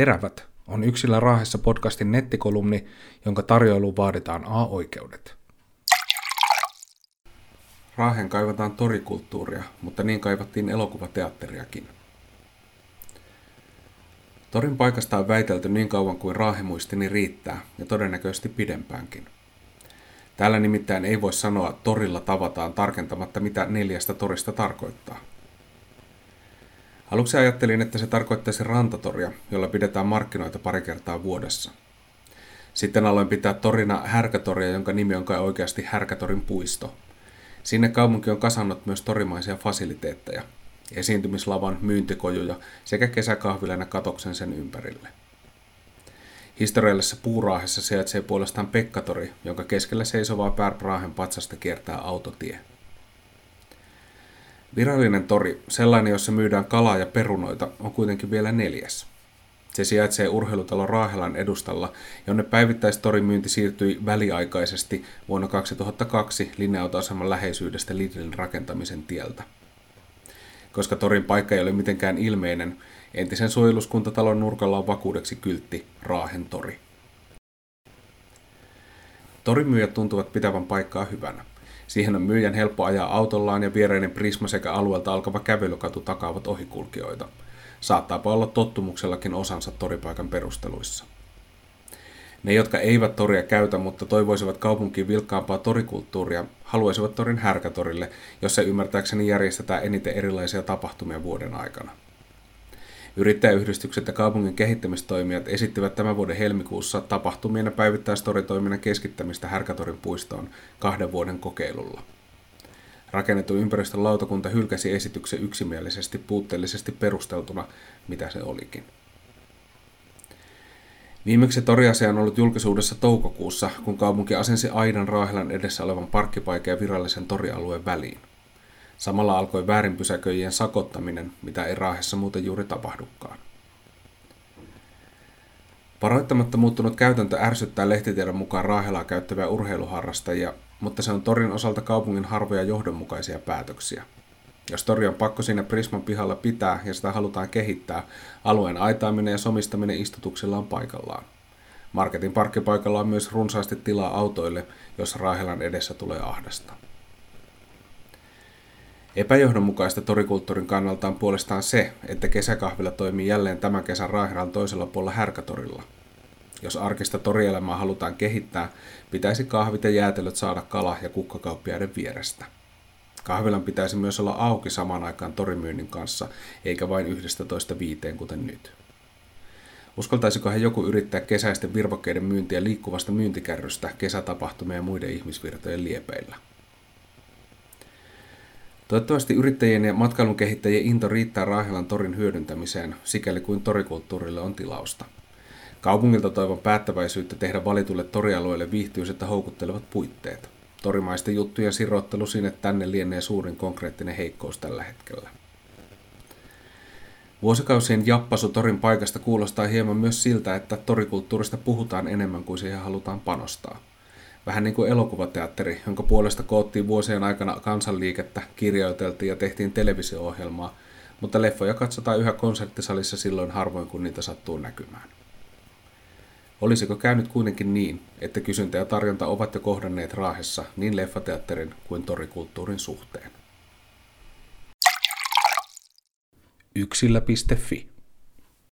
Terävät on Yksillä Raahessa podcastin nettikolumni, jonka tarjoiluun vaaditaan A-oikeudet. Raahen kaivataan torikulttuuria, mutta niin kaivattiin elokuvateatteriakin. Torin paikasta on väitelty niin kauan kuin raahemuistini riittää, ja todennäköisesti pidempäänkin. Täällä nimittäin ei voi sanoa torilla tavataan tarkentamatta mitä neljästä torista tarkoittaa. Aluksi ajattelin, että se tarkoittaisi rantatoria, jolla pidetään markkinoita pari kertaa vuodessa. Sitten aloin pitää torina härkätoria, jonka nimi on kai oikeasti Härkätorin puisto. Sinne kaupunki on kasannut myös torimaisia fasiliteetteja, esiintymislavan, myyntikojuja sekä kesäkahvilan ja katoksen sen ympärille. Historiallisessa puuraahessa sijaitsee puolestaan Pekkatori, jonka keskellä seisovaa Pärpraahen patsasta kiertää autotie. Virallinen tori, sellainen jossa myydään kalaa ja perunoita, on kuitenkin vielä neljäs. Se sijaitsee urheilutalo Raahelan edustalla, jonne päivittäistorimyynti siirtyi väliaikaisesti vuonna 2002 linja-autoaseman läheisyydestä Lidlin rakentamisen tieltä. Koska torin paikka ei ole mitenkään ilmeinen, entisen suojeluskuntatalon nurkalla on vakuudeksi kyltti Raahen tori. Torimyyjät tuntuvat pitävän paikkaa hyvänä. Siihen on myyjän helppo ajaa autollaan ja viereinen Prisma sekä alueelta alkava kävelykatu takaavat ohikulkijoita. Saattaapa olla tottumuksellakin osansa toripaikan perusteluissa. Ne, jotka eivät toria käytä, mutta toivoisivat kaupunkiin vilkkaampaa torikulttuuria, haluaisivat torin härkätorille, jossa ymmärtääkseni järjestetään eniten erilaisia tapahtumia vuoden aikana. Yrittäjäyhdistykset ja kaupungin kehittämistoimijat esittivät tämän vuoden helmikuussa tapahtumien ja päivittäistoritoiminnan keskittämistä Härkätorin puistoon kahden vuoden kokeilulla. Rakennettu ympäristön lautakunta hylkäsi esityksen yksimielisesti puutteellisesti perusteltuna, mitä se olikin. Viimeksi toriasia on ollut julkisuudessa toukokuussa, kun kaupunki asensi aidan Raahelan edessä olevan parkkipaikan ja virallisen torialueen väliin. Samalla alkoi väärinpysäköijien sakottaminen, mitä ei Raahessa muuten juuri tapahdukaan. Varoittamatta muuttunut käytäntö ärsyttää lehtitiedon mukaan Raahelaa käyttäviä urheiluharrastajia, mutta se on torin osalta kaupungin harvoja johdonmukaisia päätöksiä. Jos tori on pakko siinä Prisman pihalla pitää ja sitä halutaan kehittää, alueen aitaaminen ja somistaminen istutuksilla on paikallaan. Marketin parkkipaikalla on myös runsaasti tilaa autoille, jos Raahelan edessä tulee ahdasta. Epäjohdonmukaista torikulttuurin kannalta on puolestaan se, että kesäkahvila toimii jälleen tämän kesän Raahelan toisella puolella Härkätorilla. Jos arkista torielämää halutaan kehittää, pitäisi kahvit ja jäätelöt saada kala- ja kukkakauppiaiden vierestä. Kahvilan pitäisi myös olla auki samaan aikaan torimyynnin kanssa, eikä vain 11 viiteen kuten nyt. Uskaltaisikohan joku yrittää kesäisten virvokkeiden myyntiä liikkuvasta myyntikärrystä kesätapahtumien ja muiden ihmisvirtojen liepeillä? Toivottavasti yrittäjien ja matkailun kehittäjien into riittää Raahelan torin hyödyntämiseen, sikäli kuin torikulttuurille on tilausta. Kaupungilta toivon päättäväisyyttä tehdä valitulle torialueelle viihtyiset ja houkuttelevat puitteet. Torimaisten juttujen sirottelu sinne tänne lienee suurin konkreettinen heikkous tällä hetkellä. Vuosikausien jappasu torin paikasta kuulostaa hieman myös siltä, että torikulttuurista puhutaan enemmän kuin siihen halutaan panostaa – Vähän niin kuin elokuvateatteri, jonka puolesta koottiin vuosien aikana kansanliikettä, kirjoiteltiin ja tehtiin televisio-ohjelmaa, mutta leffoja katsotaan yhä konserttisalissa silloin harvoin, kun niitä sattuu näkymään. Olisiko käynyt kuitenkin niin, että kysyntä ja tarjonta ovat jo kohdanneet Raahessa niin leffateatterin kuin torikulttuurin suhteen? Yksillä.fi